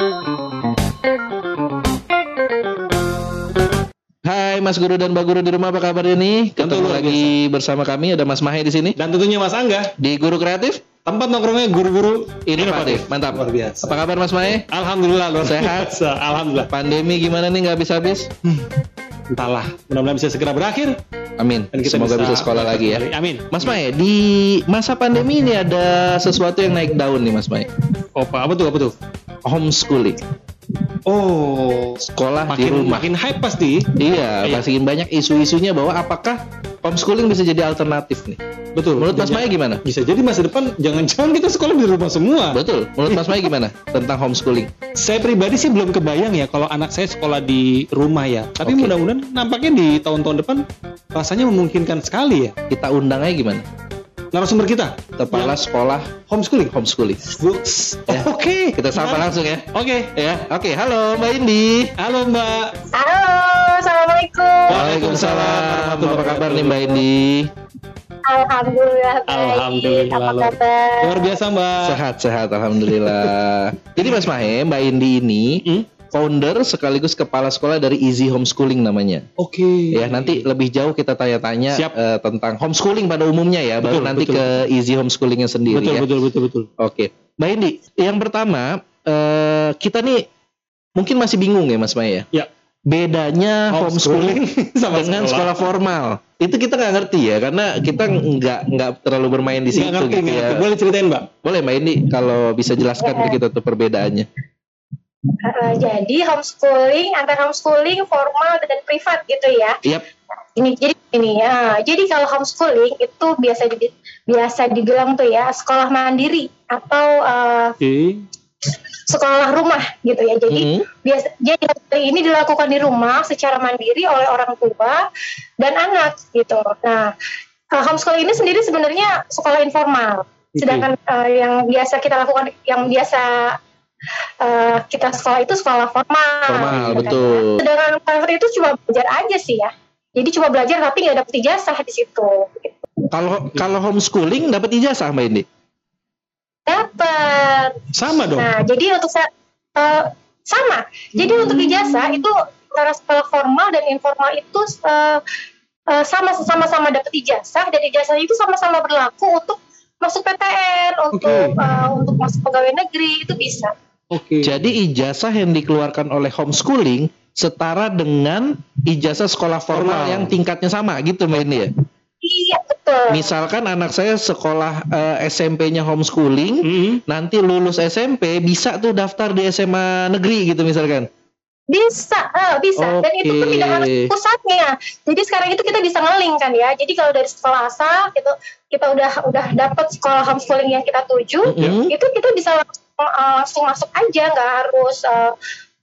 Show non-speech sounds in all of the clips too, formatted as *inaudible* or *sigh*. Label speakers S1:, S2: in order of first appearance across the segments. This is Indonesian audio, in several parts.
S1: Hai Mas Guru dan Mbak Guru di rumah apa kabarnya nih? Ketemu lagi bersama kami ada Mas Mahe di sini.
S2: Dan tentunya Mas Angga,
S1: di Guru Kreatif
S2: tempat nongkrongnya guru-guru
S1: Inovatif. Mantap.
S2: Luar biasa.
S1: Apa kabar Mas Mahe?
S2: Alhamdulillah luar
S1: Sehat?
S2: biasa. *laughs* Alhamdulillah.
S1: Pandemi gimana nih nggak habis-habis?
S2: Entahlah, mudah-mudahan bisa segera berakhir
S1: Amin.
S2: dan kita
S1: Semoga bisa, sekolah lagi ya.
S2: Amin.
S1: Mas Mahe, di masa pandemi ini ada sesuatu yang naik daun nih Mas Mahe.
S2: Opa, apa tuh? Apa tuh?
S1: Homeschooling.
S2: Oh,
S1: Sekolah di
S2: makin
S1: rumah.
S2: makin hype pasti.
S1: Iya,
S2: Iya.
S1: makin banyak isu-isunya bahwa apakah homeschooling bisa jadi alternatif nih?
S2: Betul.
S1: Menurut Mas Mahe gimana?
S2: Bisa jadi masa depan jangan-jangan kita sekolah di rumah semua.
S1: Betul. Menurut Mas Mahe gimana tentang homeschooling?
S2: Saya pribadi sih belum kebayang ya kalau anak saya sekolah di rumah ya. Tapi
S1: Oke.
S2: mudah-mudahan nampaknya di tahun-tahun depan rasanya memungkinkan sekali ya.
S1: Kita undang aja gimana?
S2: Narasumber kita,
S1: Kepala sekolah
S2: homeschooling.
S1: homeschooling.
S2: Bu-
S1: Ya.
S2: Oke,
S1: Kita sapa
S2: Menarik.
S1: langsung ya.
S2: Oke,
S1: Ya, oke. Halo Mbak Indi.
S2: halo Mbak.
S3: Halo, assalamualaikum.
S1: Waalaikumsalam. Apa kabar nih Mbak Indi?
S3: Alhamdulillah baik.
S2: Alhamdulillah.
S3: Apa kabar?
S2: Luar biasa Mbak.
S1: Sehat, sehat. Alhamdulillah. *laughs* Jadi Mas Mahe, Mbak Indi ini
S2: Hmm?
S1: founder sekaligus kepala sekolah dari Easy Homeschooling namanya.
S2: Oke.
S1: Ya, nanti lebih jauh kita tanya-tanya eh, tentang homeschooling pada umumnya ya, baru
S2: Betul,
S1: nanti
S2: betul.
S1: ke Easy Homeschoolingnya sendiri
S2: betul,
S1: ya.
S2: betul betul betul.
S1: Oke, Mbak Indi, yang pertama eh, kita nih mungkin masih bingung ya Mas Maya.
S2: Ya.
S1: Bedanya homeschooling, *laughs*
S2: sama
S1: dengan sekolah. formal. Itu kita nggak ngerti ya, karena kita nggak nggak terlalu bermain di situ
S2: ngerti,
S1: gitu ya.
S2: ngerti. Boleh ceritain Mbak?
S1: Boleh Mbak Indi kalau bisa jelaskan ke kita tuh perbedaannya.
S3: Uh, jadi homeschooling antara homeschooling formal dan privat gitu ya.
S1: Yap.
S3: Ini jadi ini ya. Jadi kalau homeschooling itu biasa di, biasa dibilang tuh ya sekolah mandiri atau uh,
S2: Oke.
S3: Sekolah rumah gitu ya. Jadi
S1: Mhm.
S3: biasa jadi ini dilakukan di rumah secara mandiri oleh orang tua dan anak gitu. Nah, uh, homeschooling ini sendiri sebenarnya sekolah informal. Sedangkan uh, yang biasa kita lakukan yang biasa uh, kita sekolah itu sekolah formal.
S1: Formal,
S3: gitu kan
S1: betul.
S3: Sedangkan private itu cuma belajar aja sih ya. Jadi cuma belajar tapi nggak dapet ijazah di situ. gitu.
S1: Kalau kalau homeschooling dapat ijazah Mbak Indi?
S3: Dapat.
S2: Sama dong.
S3: Nah, jadi untuk sa- eh, sama. Jadi untuk ijazah itu antara sekolah formal dan informal itu eh, eh, sama sama-sama dapat ijazah dan ijazah itu sama-sama berlaku untuk masuk PTN, untuk eh, untuk masuk pegawai negeri itu bisa.
S2: Oke.
S1: Jadi ijazah yang dikeluarkan oleh homeschooling setara dengan ijazah sekolah formal
S2: Formal.
S1: yang tingkatnya sama gitu Mbak Indi ya?
S3: Iya betul.
S1: Misalkan anak saya sekolah eh, SMP-nya homeschooling,
S2: Mhm.
S1: nanti lulus SMP bisa tuh daftar di SMA negeri gitu misalkan.
S3: Bisa, eh, bisa. Dan itu pun tidak harus pusatnya. Jadi sekarang itu kita bisa ngeling kan ya. Jadi kalau dari sekolah asal gitu, kita udah udah dapat sekolah homeschooling yang kita tuju,
S1: Mhm.
S3: itu kita bisa langsung, eh, langsung masuk aja, nggak harus eh,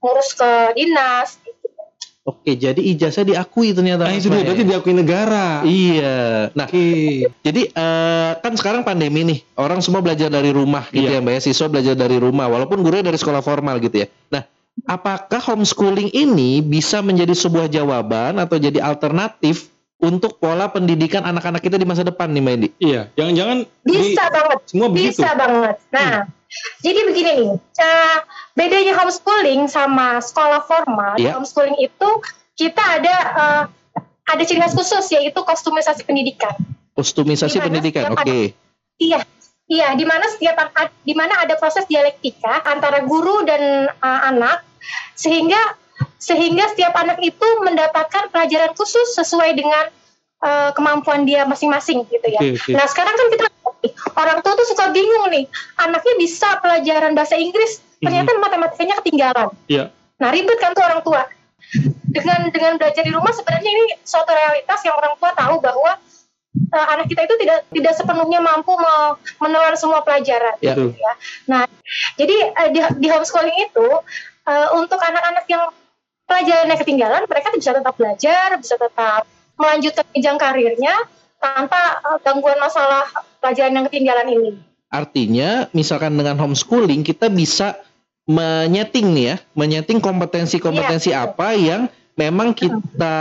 S3: ngurus ke dinas.
S1: Oke, jadi ijazah diakui ternyata.
S2: Nah, itu dia berarti diakui negara.
S1: Iya. Nah,
S2: Oke.
S1: jadi eh, kan sekarang pandemi nih, orang semua belajar dari rumah gitu ya,
S2: Iya.
S1: Mbak ya. Siswa belajar dari rumah, walaupun gurunya dari sekolah formal gitu ya. Nah, apakah homeschooling ini bisa menjadi sebuah jawaban atau jadi alternatif untuk pola pendidikan anak-anak kita di masa depan nih, Mbak Indi?
S2: Iya, jangan-jangan di-
S3: Bisa banget.
S2: semua begitu.
S3: Bisa banget. Nah, jadi begini nih, bedanya homeschooling sama sekolah formal.
S1: Iya.
S3: Homeschooling itu kita ada eh, ada ciri khas khusus yaitu kostumisasi pendidikan.
S1: Kostumisasi
S3: Di mana
S1: pendidikan. Oke.
S3: Iya, iya. Di mana setiap di mana ada proses dialektika antara guru dan eh, anak, sehingga sehingga setiap anak itu mendapatkan pelajaran khusus sesuai dengan eh, kemampuan dia masing-masing gitu ya.
S2: Oke, oke.
S3: Nah sekarang kan kita orang tua tuh suka bingung nih, anaknya bisa pelajaran bahasa Inggris, ternyata matematikanya ketinggalan.
S2: Iya.
S3: Nah ribet kan tuh orang tua. Dengan dengan belajar di rumah sebenarnya ini suatu realitas yang orang tua tahu bahwa eh, anak kita itu tidak tidak sepenuhnya mampu me- menelan semua pelajaran.
S1: Ya.
S2: Betul.
S3: Ya. Nah jadi eh, di, di homeschooling itu eh, untuk anak-anak yang pelajarannya ketinggalan, mereka bisa tetap belajar, bisa tetap melanjutkan jenjang karirnya tanpa eh, gangguan masalah pelajaran yang ketinggalan ini.
S1: Artinya, misalkan dengan homeschooling kita bisa menyeting nih ya, menyeting kompetensi-kompetensi
S3: Iya.
S1: apa yang memang kita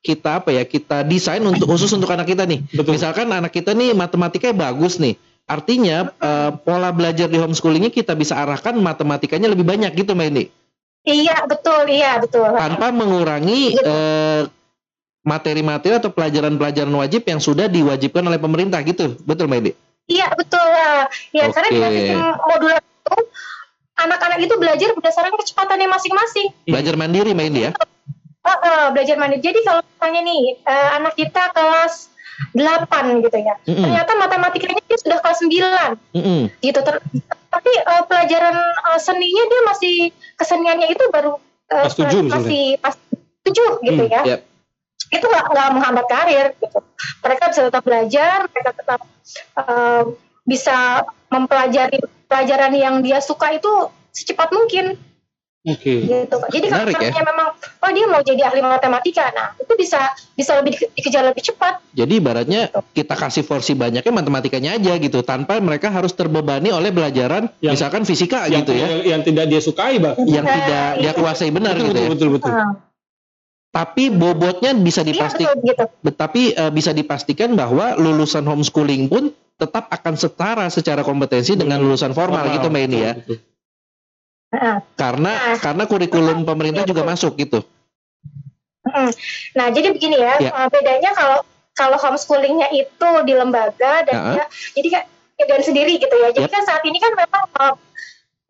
S1: kita apa ya kita desain untuk *laughs* khusus untuk anak kita nih.
S2: Betul.
S1: Misalkan anak kita nih matematikanya bagus nih, Artinya eh, pola belajar di homeschoolingnya kita bisa arahkan matematikanya lebih banyak gitu Mbak Indi.
S3: Iya betul, iya betul.
S1: Tanpa mengurangi eh, materi-materi atau pelajaran-pelajaran wajib yang sudah diwajibkan oleh pemerintah gitu. Betul Mbak Indi?
S3: Iya betul lah. Ya karena
S1: Oke.
S3: sistem modular itu anak-anak itu belajar berdasarkan kecepatannya masing-masing.
S1: Belajar mandiri Mbak Indi ya?
S3: Oh, oh, belajar mandiri. Jadi kalau misalnya nih eh, anak kita kelas 8 gitu ya.
S1: Mm-mm.
S3: Ternyata matematikanya dia sudah kelas 9
S1: Mm-mm.
S3: gitu. Ter- tapi eh, pelajaran eh, seninya dia masih keseniannya itu baru eh,
S2: Kelas tujuh misalnya.
S3: masih pas 7 gitu
S2: Hmm,
S3: ya.
S1: Yap.
S3: Itu nggak nggak menghambat karir gitu. Mereka bisa tetap belajar, mereka tetap eh, bisa mempelajari pelajaran yang dia suka itu secepat mungkin
S2: Oke.
S3: gitu Pak. Jadi kalau
S1: ya.
S3: misalnya memang oh dia mau jadi ahli matematika, nah itu bisa bisa lebih di- dikejar lebih cepat.
S1: Jadi ibaratnya kita kasih porsi banyaknya matematikanya aja gitu tanpa mereka harus terbebani oleh belajaran
S2: Yang-
S1: misalkan fisika
S2: Yang,
S1: gitu ya
S2: yang, yang tidak dia sukai bahkan.
S1: yang
S3: Nah,
S1: tidak dia
S3: itu.
S1: kuasai benar
S2: betul,
S1: gitu
S2: betul,
S1: ya.
S2: betul, betul.
S3: Nah,
S1: Tapi bobotnya bisa
S3: Iya
S1: dipastikan
S3: betul gitu.
S1: tapi eh, bisa dipastikan bahwa lulusan homeschooling pun tetap akan setara secara kompetensi dengan lulusan formal gitu Mbak ini ya.
S2: Betul, betul.
S1: Karena
S3: Nah.
S1: karena kurikulum pemerintah juga masuk gitu.
S3: Nah, jadi begini ya,
S1: Ya.
S3: bedanya kalau kalau homeschoolingnya itu di lembaga dan
S1: Ya.
S3: jadi kan dan sendiri gitu ya. Jadi
S1: Yap.
S3: kan saat ini kan memang eh,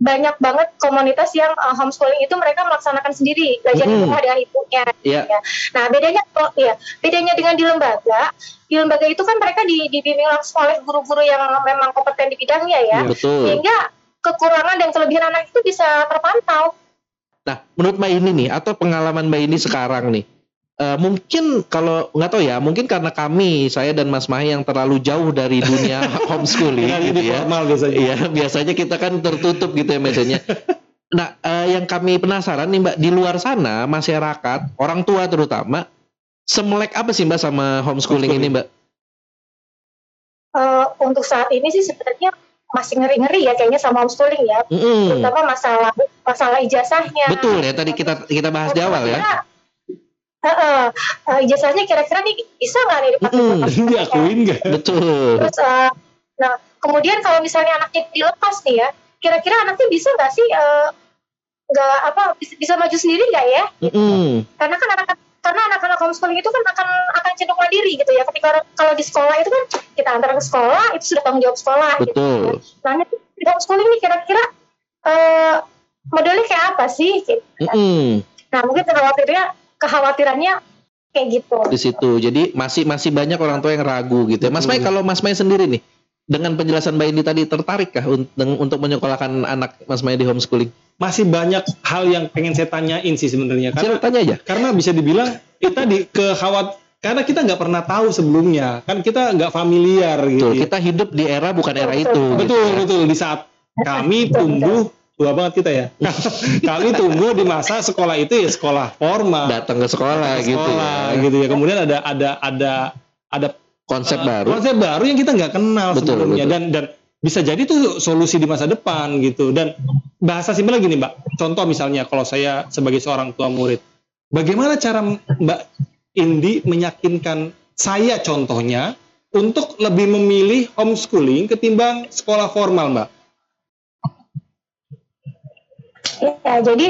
S3: banyak banget komunitas yang eh, homeschooling itu mereka melaksanakan sendiri belajar di
S1: Mm-mm.
S3: rumah dengan ibunya.
S1: Iya.
S3: Ya. Nah, bedanya kalau ya, bedanya dengan di lembaga, di lembaga itu kan mereka di- dibimbing langsung oleh guru-guru yang memang kompeten di bidangnya ya.
S2: Iya.
S1: Betul.
S3: Sehingga kekurangan dan kelebihan anak itu bisa terpantau.
S1: Nah, menurut Mbak ini nih atau pengalaman Mbak ini sekarang nih, eh, mungkin kalau nggak tahu ya, mungkin karena kami, saya dan Mas Mahi yang terlalu jauh dari dunia *laughs* homeschooling gitu ya.
S2: formal biasanya.
S1: Iya, biasanya kita kan tertutup gitu ya mesennya. *laughs* Nah, eh, yang kami penasaran nih Mbak, di luar sana masyarakat, orang tua terutama, semelek apa sih Mbak sama homeschooling,
S2: Homeschooling.
S1: ini Mbak?
S3: Eh, untuk saat ini sih sebenarnya masih ngeri-ngeri ya kayaknya sama homeschooling ya.
S1: Mm-mm.
S3: Terutama masalah masalah ijazahnya.
S1: Betul ya, tadi kita kita bahas di awal ya.
S3: Eh, ijazahnya kira-kira nih bisa nggak nih dipakai
S2: Dan *laughs* diakuin nggak?
S1: Betul.
S3: Terus, eh, nah kemudian kalau misalnya anaknya dilepas nih ya, kira-kira anaknya bisa nggak sih eh, nggak apa bisa, bisa maju sendiri nggak ya?
S1: Mm-mm.
S3: Karena kan anak karena anak-anak homeschooling itu kan akan akan cenderung mandiri gitu ya. Ketika kalau di sekolah itu kan kita antar ke sekolah itu sudah tanggung jawab sekolah. Gitu.
S1: Betul.
S3: Nah ini di homeschooling nih kira-kira eh, modelnya kayak apa sih? Gitu.
S1: Mm-mm.
S3: Nah mungkin kekhawatirannya kekhawatirannya kayak gitu.
S1: di situ. Jadi masih masih banyak orang tua yang ragu gitu ya. Mas Mai kalau Mas Mai sendiri nih dengan penjelasan Mbak Indi tadi tertarik kah un- deng- untuk menyekolahkan anak Mas Mai di homeschooling?
S2: Masih banyak hal yang pengen saya tanyain sih sebenarnya. Karena
S1: Silakan tanya aja.
S2: karena bisa dibilang itu tadi kekhawat karena kita nggak pernah tahu sebelumnya kan kita nggak familiar gitu
S1: Betul,
S2: ya.
S1: kita hidup di era bukan era itu.
S2: betul
S1: gitu ya.
S2: betul di saat kami tumbuh tua banget kita ya. *laughs* Kami tumbuh di masa sekolah itu ya sekolah formal.
S1: Datang ke sekolah, gitu
S2: sekolah
S1: ya.
S2: gitu ya. Kemudian ada ada ada ada
S1: Konsep
S2: uh,
S1: baru.
S2: konsep baru yang kita nggak kenal
S1: Betul,
S2: sebelumnya.
S1: betul.
S2: dan dan bisa jadi itu solusi di masa depan gitu. Dan bahasa simpel lagi nih mbak. Contoh misalnya kalau saya sebagai seorang tua murid. Bagaimana cara mbak Indi meyakinkan saya contohnya untuk lebih memilih homeschooling ketimbang sekolah formal mbak
S3: Ya, jadi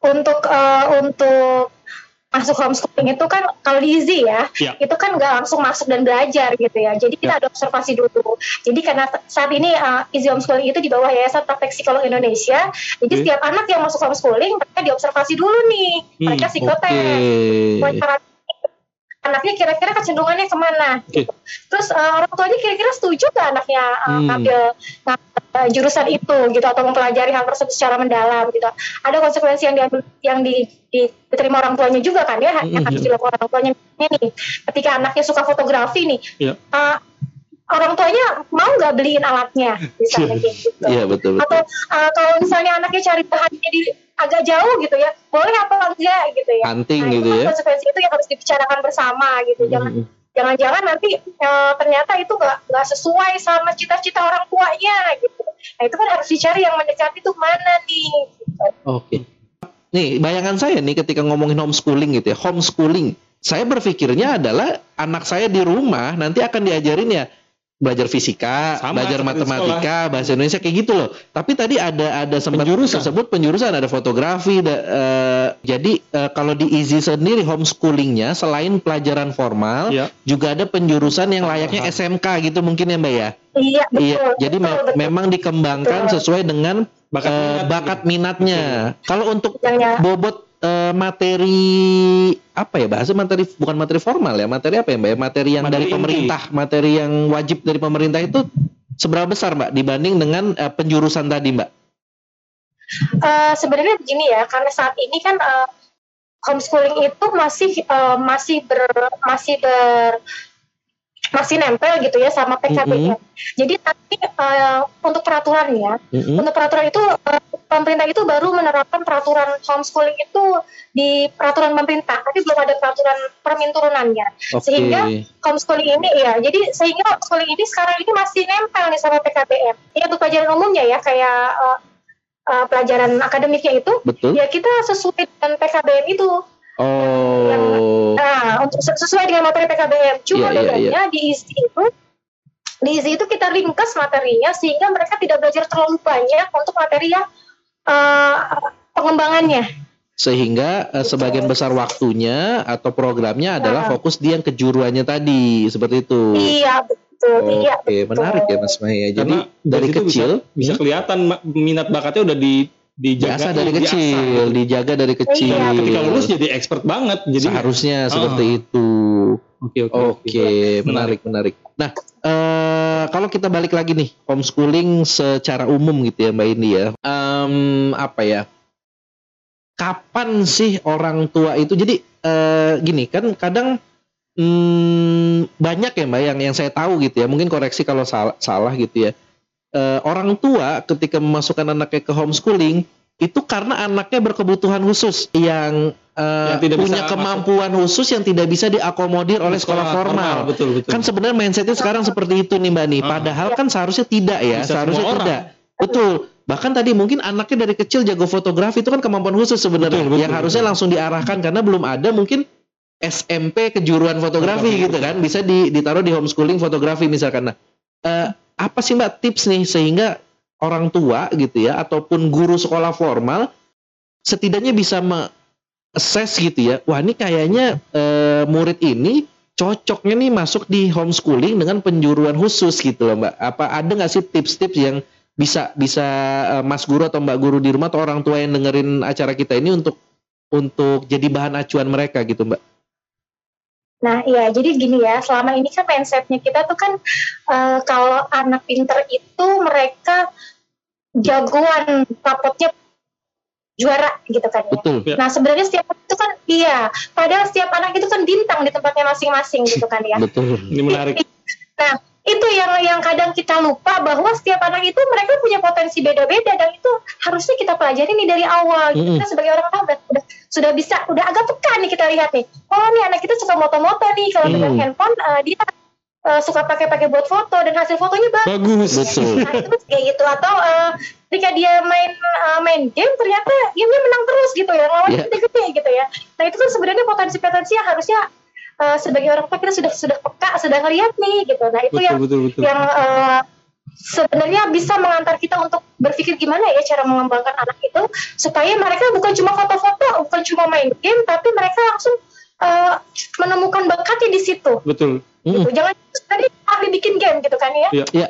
S3: untuk eh, untuk masuk homeschooling itu kan kalau di Easy ya,
S2: Ya.
S3: itu kan nggak langsung masuk dan belajar gitu ya. Jadi kita ada observasi dulu. Jadi karena saat ini eh, Easy Homeschooling itu di bawah Yayasan Praktek Psikolog Indonesia, jadi
S2: Oke.
S3: setiap anak yang masuk homeschooling mereka diobservasi dulu nih,
S2: Hmm,
S3: mereka psikotes, wawancara anaknya kira-kira kecenderungannya ke mana.
S2: Oke.
S3: gitu. Terus eh, orang tuanya kira-kira setuju nggak anaknya eh,
S1: Hmm.
S3: ngambil ngambil, eh, jurusan itu gitu atau mempelajari hal tersebut secara mendalam gitu. Ada konsekuensi yang diambil yang di, di- diterima orang tuanya juga kan ya yang
S1: Hmm.
S3: harus dilakukan orang tuanya nih. Ketika anaknya suka fotografi nih,
S2: Iya.
S3: eh, orang tuanya mau nggak beliin alatnya misalnya kayak gitu
S1: Iya betul betul.
S3: atau uh, kalau misalnya anaknya cari bahannya di agak jauh gitu ya boleh apa enggak gitu ya
S1: Hunting
S3: nah,
S1: gitu
S3: itu
S1: ya.
S3: konsekuensi itu yang harus dibicarakan bersama gitu jangan
S1: Mm-mm.
S3: Jangan-jangan nanti uh, ternyata itu nggak nggak sesuai sama cita-cita orang tuanya gitu nah itu kan harus dicari yang mendekati itu mana nih gitu.
S1: Oke. Nih, bayangan saya nih ketika ngomongin homeschooling gitu ya, homeschooling. Saya berpikirnya adalah anak saya di rumah nanti akan diajarin ya belajar fisika,
S2: Sama,
S1: belajar matematika, bahasa Indonesia kayak gitu loh. Tapi tadi ada ada sempat
S2: Penjurusan.
S1: tersebut penjurusan ada fotografi. da- eh, jadi eh, kalau di Easy sendiri homeschoolingnya selain pelajaran formal,
S2: Ya.
S1: juga ada penjurusan yang layaknya
S2: Paham.
S1: SMK gitu mungkin ya Mbak ya.
S3: Iya, betul.
S1: Iya. Jadi me-
S3: betul, betul.
S1: memang dikembangkan
S3: Betul.
S1: sesuai dengan
S2: Bakat
S1: eh,
S2: minat
S1: bakat minatnya. Kalau untuk
S3: Yang ya,
S1: bobot eh, materi apa ya bahasa materi bukan materi formal ya materi apa ya mbak ya materi yang
S2: Materi
S1: dari
S2: inti.
S1: pemerintah materi yang wajib dari pemerintah itu seberapa besar mbak dibanding dengan eh, penjurusan tadi mbak
S3: eh, sebenarnya begini ya, karena saat ini kan eh, homeschooling itu masih eh, masih ber masih ber masih nempel gitu ya sama PKBM. Jadi nanti eh, untuk peraturannya,
S1: Mm-mm.
S3: untuk peraturan itu eh, pemerintah itu baru menerapkan peraturan homeschooling itu di peraturan pemerintah, tapi belum ada peraturan permin turunannya.
S1: oke
S3: sehingga Homeschooling ini ya, jadi sehingga homeschooling ini sekarang ini masih nempel nih sama PKBM. Ya untuk pelajaran umumnya ya kayak eh, eh, pelajaran akademiknya itu,
S1: betul
S3: ya kita sesuai dengan PKBM itu.
S1: Oh.
S3: Nah, untuk ses- sesuai dengan materi PKBM. Cuma
S1: Iya, iya,
S3: bedanya di isi itu di isi itu kita ringkas materinya sehingga mereka tidak belajar terlalu banyak untuk materi yang eh, pengembangannya.
S1: sehingga eh, sebagian besar waktunya atau programnya adalah
S3: Nah.
S1: fokus di yang kejuruannya tadi seperti itu.
S3: Iya betul, iya
S1: oke menarik ya mas Maya. Jadi
S2: Karena
S1: dari kecil
S2: bisa, bisa
S1: hmm,
S2: kelihatan minat bakatnya udah di dijaga
S1: biasa dari
S2: diasah.
S1: kecil dijaga dari kecil
S3: Iya,
S2: Ketika lulus jadi expert banget. Jadi
S1: seharusnya seperti
S2: Ah.
S1: itu
S2: Oke oke.
S1: Oke, menarik, menarik. Nah, eh, kalau kita balik lagi nih, homeschooling secara umum gitu ya, Mbak Indi ya. Em, apa ya? Kapan sih orang tua itu? Jadi eh, gini kan, kadang hmm, banyak ya, Mbak, yang yang saya tahu gitu ya. Mungkin koreksi kalau salah, salah gitu ya. Eh, orang tua ketika memasukkan anaknya ke homeschooling itu karena anaknya berkebutuhan khusus yang, eh,
S2: Yang tidak bisa
S1: punya
S2: masuk.
S1: kemampuan khusus yang tidak bisa diakomodir oleh sekolah, formal.
S2: Betul betul.
S1: Kan sebenarnya mindsetnya sekarang seperti itu nih Mbak nih.
S2: Ah.
S1: Padahal kan seharusnya tidak ya,
S2: Bisa
S1: seharusnya
S2: semua orang.
S1: tidak. Betul. Bahkan tadi mungkin anaknya dari kecil jago fotografi itu kan kemampuan khusus sebenarnya
S2: Betul, betul,
S1: yang harusnya
S2: betul.
S1: langsung diarahkan karena belum ada mungkin SMP kejuruan fotografi
S2: Fotografi,
S1: gitu kan bisa di- ditaruh di homeschooling fotografi misalkan. Nah, eh, apa sih Mbak tips nih sehingga orang tua gitu ya ataupun guru sekolah formal setidaknya bisa me-assess gitu ya. Wah, ini kayaknya eh, murid ini cocoknya nih masuk di homeschooling dengan penjuruan khusus gitu loh Mbak. Apa ada nggak sih tips-tips yang bisa bisa eh, Mas Guru atau Mbak Guru di rumah atau orang tua yang dengerin acara kita ini untuk untuk jadi bahan acuan mereka gitu Mbak?
S3: Nah, iya, jadi gini ya, selama ini kan mindsetnya kita tuh kan eh, kalau anak pinter itu mereka jagoan rapotnya juara gitu kan ya.
S1: Betul.
S2: Ya.
S3: Nah, sebenarnya setiap anak itu kan iya, padahal setiap anak itu kan bintang di tempatnya masing-masing gitu kan ya.
S1: Betul.
S2: Ini menarik.
S3: Nah, itu yang yang kadang kita lupa bahwa setiap anak itu mereka punya potensi beda-beda dan itu harusnya kita pelajari nih dari awal.
S1: Mm-mm.
S3: Kita sebagai orang tua udah, udah sudah bisa, udah agak peka nih kita lihat nih. Oh, nih anak kita suka moto-moto nih kalau pegang
S1: Mm.
S3: handphone eh, dia eh, suka pakai-pakai buat foto dan hasil fotonya bagus.
S2: Bagus.
S1: Betul.
S3: Nah, itu kayak gitu atau eh, ketika dia main eh, main game ternyata gamenya menang terus gitu ya lawan
S1: Yeah.
S3: gede-gede gitu ya. Nah itu kan sebenarnya potensi-potensi yang harusnya eh, sebagai orang tua kita sudah sudah peka, sudah ngeliat nih gitu. Nah itu
S2: Betul
S3: yang
S2: betul betul.
S3: yang eh, sebenarnya bisa mengantar kita untuk berpikir gimana ya cara mengembangkan anak itu supaya mereka bukan cuma foto-foto, bukan cuma main game, tapi mereka langsung eh, menemukan bakatnya di situ.
S2: Betul.
S3: Gitu. Jangan tadi ahli bikin game gitu kan ya.
S1: Ya.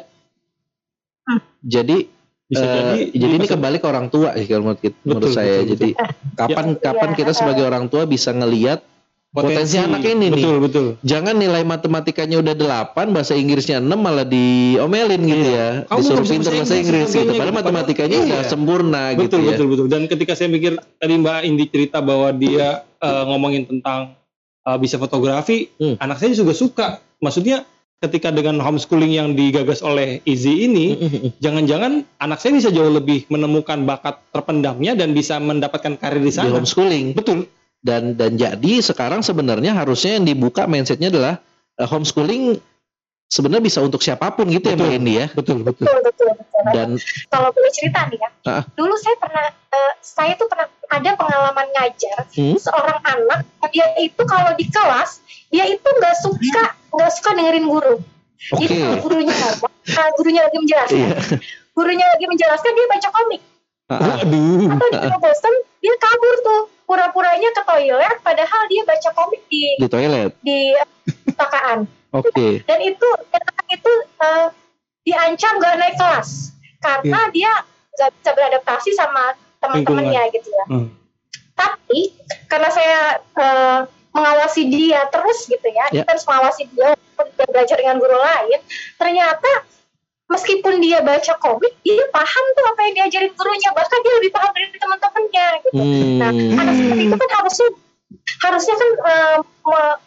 S1: Jadi
S2: Bisa
S1: eh,
S2: jadi.
S1: jadi ini kembali ke orang tua sih kalau menurut, menurut
S2: Betul,
S1: saya.
S2: betul,
S1: Jadi kapan kapan
S3: Iya,
S1: kita sebagai orang tua bisa ngelihat potensi anak ini nih.
S2: Betul betul.
S1: jangan nilai matematikanya udah 8, bahasa Inggrisnya 6 malah diomelin gitu
S2: Iya.
S1: ya.
S2: Kamu
S1: Disuruh pinter
S2: bahasa Inggris,
S1: Inggris gitu. Padahal
S2: gitu.
S1: matematikanya
S2: Iya.
S1: udah sempurna gitu
S2: betul
S1: ya.
S2: betul betul. Dan ketika saya mikir tadi Mbak Indi cerita bahwa dia eh, ngomongin tentang eh, bisa fotografi,
S1: Hmm.
S2: anak saya juga suka. Maksudnya ketika dengan homeschooling yang digagas oleh Izzy ini, jangan-jangan anak saya bisa jauh lebih menemukan bakat terpendamnya dan bisa mendapatkan karir di
S1: Di
S2: sana.
S1: homeschooling.
S2: Betul.
S1: Dan dan jadi sekarang sebenarnya harusnya yang dibuka mindsetnya adalah eh, homeschooling sebenarnya bisa untuk siapa pun gitu ya
S2: Betul.
S1: Mbak Indi ya.
S2: Betul betul.
S3: Betul betul. betul.
S1: Dan
S3: kalau boleh cerita nih ya,
S1: Ah.
S3: dulu saya pernah, eh, saya tuh pernah ada pengalaman ngajar
S1: Hmm?
S3: seorang anak, dia itu kalau di kelas dia itu nggak suka nggak suka dengerin guru.
S1: Oke.
S3: Jadi kalau gurunya ngomong, uh, gurunya lagi menjelaskan,
S1: Iya.
S3: gurunya lagi menjelaskan dia baca komik.
S2: Waduh.
S3: Atau dia bosan, dia kabur tuh, pura-puranya ke toilet, padahal dia baca komik di
S1: Di toilet.
S3: di uh, perpustakaan.
S1: Oke.
S3: Dan itu dan anak itu uh, diancam gak naik kelas karena
S1: Iya.
S3: dia nggak bisa beradaptasi sama teman-temannya gitu ya.
S2: Hmm.
S3: Tapi karena saya eh, mengawasi dia terus gitu ya,
S1: Ya.
S3: kita harus mengawasi dia untuk dia belajar dengan guru lain. Ternyata meskipun dia baca komik, dia paham tuh apa yang diajarin gurunya, bahkan dia lebih paham dari teman-temannya gitu. Nah,
S1: Hmm.
S3: anak seperti itu kan harusnya harusnya kan eh, me-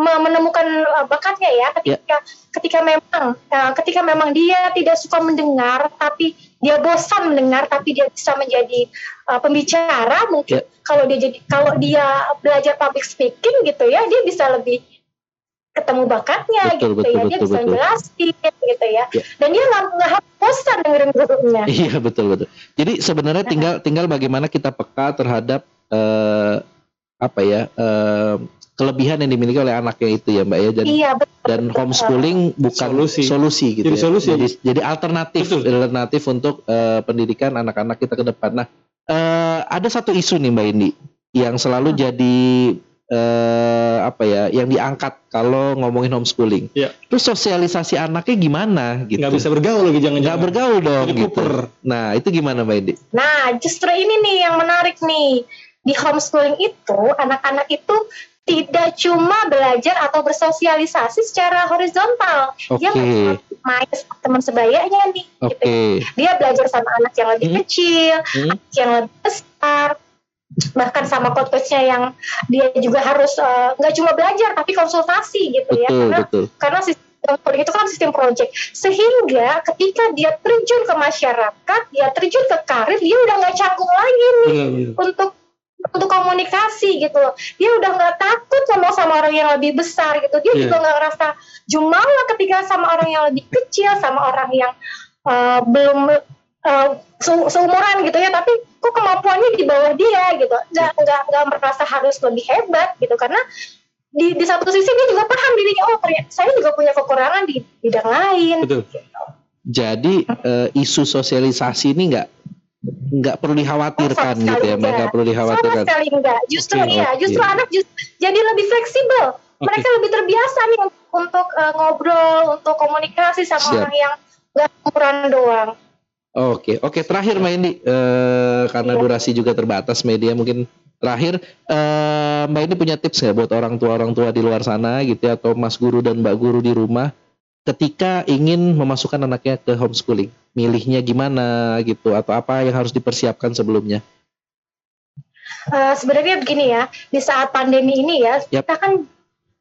S3: me- menemukan eh, bakatnya ya ketika ketika memang eh, ketika memang dia tidak suka mendengar tapi dia bosan mendengar tapi dia bisa menjadi eh, pembicara mungkin
S1: Ya.
S3: kalau dia jadi kalau dia belajar public speaking gitu ya dia bisa lebih ketemu bakatnya
S1: Betul,
S3: gitu
S1: betul,
S3: ya dia
S1: betul,
S3: bisa
S1: betul.
S3: jelasin gitu ya
S1: Ya.
S3: dan dia nggak nggak harus bosan dengerin gurunya
S1: Iya betul betul. Jadi sebenarnya tinggal tinggal bagaimana kita peka terhadap eh, apa ya eh, kelebihan yang dimiliki oleh anaknya itu ya mbak ya. Dan,
S3: iya betul
S1: dan homeschooling bukan
S2: Solusi.
S1: solusi, gitu
S2: Jadi
S1: ya.
S2: solusi.
S1: Jadi, jadi alternatif
S2: Betul.
S1: alternatif untuk eh, pendidikan anak-anak kita ke depan. Nah eh, ada satu isu nih mbak Indi yang selalu
S2: Hmm.
S1: jadi eh, apa ya yang diangkat kalau ngomongin homeschooling.
S2: Iya.
S1: Terus sosialisasi anaknya gimana gitu?
S2: Nggak bisa bergaul lagi
S1: Nggak
S2: jangan-jangan.
S1: bergaul dong
S2: Jadi
S1: gitu.
S2: kuper.
S1: Nah itu gimana mbak Indi?
S3: Nah, justru ini nih yang menarik nih. Di homeschooling itu, anak-anak itu tidak cuma belajar atau bersosialisasi secara horizontal. Dia nggak cuma main sama teman sebayanya nih.
S1: Oke.
S3: Gitu. Dia belajar sama anak yang lebih
S1: Hmm.
S3: kecil,
S1: Hmm.
S3: anak yang lebih besar, bahkan sama coach-coachnya yang dia juga harus eh, nggak cuma belajar tapi konsultasi gitu ya.
S1: Betul
S3: Karena
S1: betul.
S3: karena sistem itu kan sistem project sehingga ketika dia terjun ke masyarakat dia terjun ke karir dia udah nggak canggung lagi nih
S2: Benar-benar.
S3: untuk untuk komunikasi gitu loh dia udah nggak takut ngomong sama orang yang lebih besar gitu dia
S2: Iya.
S3: juga nggak ngerasa jumawa ketika sama orang yang lebih kecil sama orang yang eh, belum eh, se- seumuran gitu ya tapi kok kemampuannya di bawah dia gitu nggak nggak nggak merasa harus lebih hebat gitu karena di, di satu sisi dia juga paham dirinya oh ternyata saya juga punya kekurangan di bidang lain
S2: Betul.
S1: Jadi eh, isu sosialisasi ini nggak nggak perlu dikhawatirkan
S3: Oh, sama
S1: gitu ya,
S3: enggak.
S1: perlu
S3: sama
S1: dikhawatirkan.
S3: sekali enggak justru
S1: Oke,
S3: iya
S1: oke.
S3: justru anak just- jadi lebih fleksibel mereka lebih terbiasa nih untuk, eh, ngobrol untuk komunikasi sama
S1: Siap.
S3: orang yang nggak umuran doang
S1: Oke, oke terakhir mbak Indi, eh, karena
S3: Iya.
S1: durasi juga terbatas media mungkin terakhir eh, mbak Indi punya tips nggak buat orang tua orang tua di luar sana gitu ya, atau mas guru dan mbak guru di rumah ketika ingin memasukkan anaknya ke homeschooling, milihnya gimana gitu atau apa yang harus dipersiapkan sebelumnya?
S3: Eh, sebenarnya begini ya di saat pandemi ini ya
S1: Yap.
S3: kita kan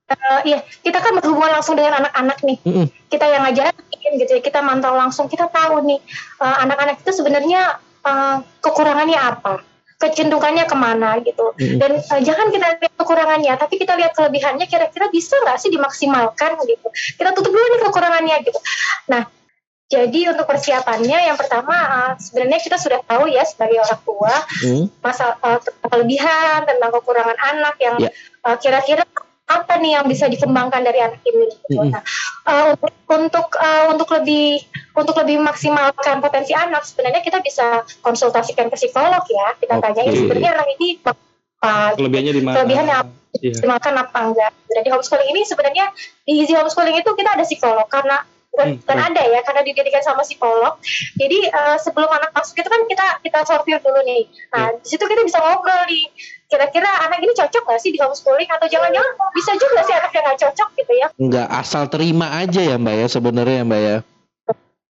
S3: eh, iya kita kan berhubungan langsung dengan anak-anak nih
S1: Mm-mm.
S3: kita yang ngajarin gitu ya kita mantau langsung kita tahu nih eh, anak-anak itu sebenarnya eh, kekurangannya apa kecenderungannya ke mana gitu
S1: Mm-mm.
S3: dan eh, jangan kita lihat kekurangannya tapi kita lihat kelebihannya kira-kira bisa nggak sih dimaksimalkan gitu kita tutup dulu nih kekurangannya gitu nah jadi untuk persiapannya yang pertama eh, sebenarnya kita sudah tahu ya sebagai orang tua
S1: Hmm,
S3: masa uh, kelebihan tentang kekurangan anak yang
S1: Ya.
S3: uh, kira-kira apa nih yang bisa dikembangkan dari anak ini gitu.
S1: Mm-mm.
S3: Nah, uh, untuk untuk uh, untuk lebih untuk lebih maksimalkan potensi anak sebenarnya kita bisa konsultasikan ke psikolog ya kita
S1: Oke.
S3: tanyain sebenarnya anak ini apa
S2: Kelebihannya di mana?
S3: Kelebihannya apa?
S2: Iya.
S3: dimakan apa enggak dan di homeschooling ini sebenarnya di easy homeschooling itu kita ada psikolog karena
S2: Hmm,
S3: bukan, bukan ada ya karena didirikan sama psikolog jadi eh, sebelum anak masuk itu kan kita kita sortir dulu nih. Nah di situ kita bisa ngobrol nih. Kira-kira anak ini cocok nggak sih di homeschooling? Atau jangan-jangan bisa juga sih anak yang nggak cocok gitu ya?
S1: Nggak asal terima aja ya mbak ya sebenarnya ya mbak ya.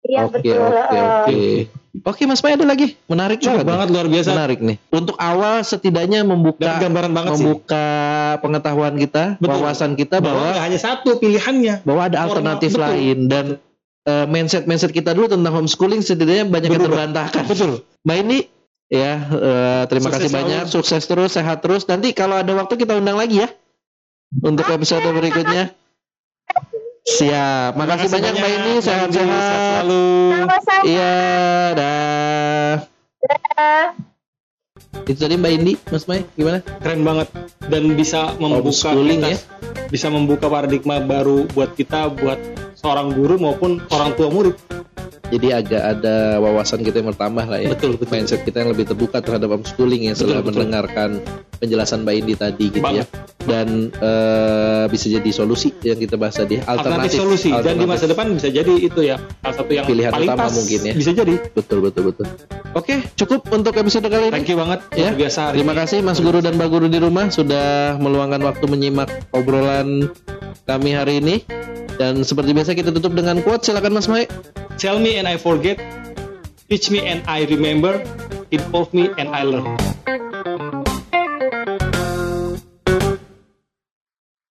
S3: iya
S1: Oke
S3: betul.
S1: oke
S3: eh,
S1: oke. Oke Mas Bay ada lagi menarik
S2: Cukup
S1: banget. nih.
S2: banget luar biasa.
S1: Menarik nih. Untuk awal setidaknya
S2: Dan
S1: membuka
S2: gambaran banget sih.
S1: membuka pengetahuan kita,
S2: Betul.
S1: wawasan kita
S2: Bahwa
S1: bahwa
S2: hanya satu pilihannya.
S1: bahwa ada
S2: Formal,
S1: alternatif
S2: betul.
S1: lain dan eh, mindset-mindset kita dulu tentang homeschooling setidaknya banyak yang
S2: Berubah.
S1: terbantahkan.
S2: Betul.
S1: Mbak ini ya eh, terima
S2: Sukses
S1: kasih
S2: selalu.
S1: banyak, sukses terus, sehat terus. Nanti kalau ada waktu kita undang lagi ya untuk episode berikutnya. Siap. Makasih
S2: Terima
S1: banyak Mbak ini,
S2: Mbak Indi. Sehat
S1: sehat-sehat.
S2: selalu.
S3: sama-sama
S1: Iya, dah. Itu tadi Mbak Indi, Mas Mai, gimana?
S2: Keren banget dan bisa membuka kita,
S1: ya.
S2: bisa membuka paradigma baru buat kita buat seorang guru maupun orang tua murid.
S1: Jadi agak ada wawasan kita yang bertambah lah ya.
S2: Betul, betul.
S1: Mindset kita yang lebih terbuka terhadap homeschooling ya setelah
S2: betul.
S1: mendengarkan penjelasan Mbak Indi tadi gitu
S2: Banget.
S1: ya. Dan eh, bisa jadi solusi yang kita bahas tadi.
S2: Alternatif, solusi dan di
S1: alternatif.
S2: masa depan bisa jadi itu ya salah satu yang
S1: Pilihan
S2: paling
S1: utama
S2: pas
S1: mungkin ya.
S2: Bisa jadi.
S1: Betul betul betul. Oke, cukup untuk episode kali ini.
S2: Thank you banget
S1: Ya,
S2: biasa
S1: Terima kasih Mas Guru dan Mbak Guru di rumah sudah meluangkan waktu menyimak obrolan kami hari ini. Dan seperti biasa kita tutup dengan quote. Silakan Mas Mai.
S2: Tell me and I forget, teach me and I remember, involve me and I learn.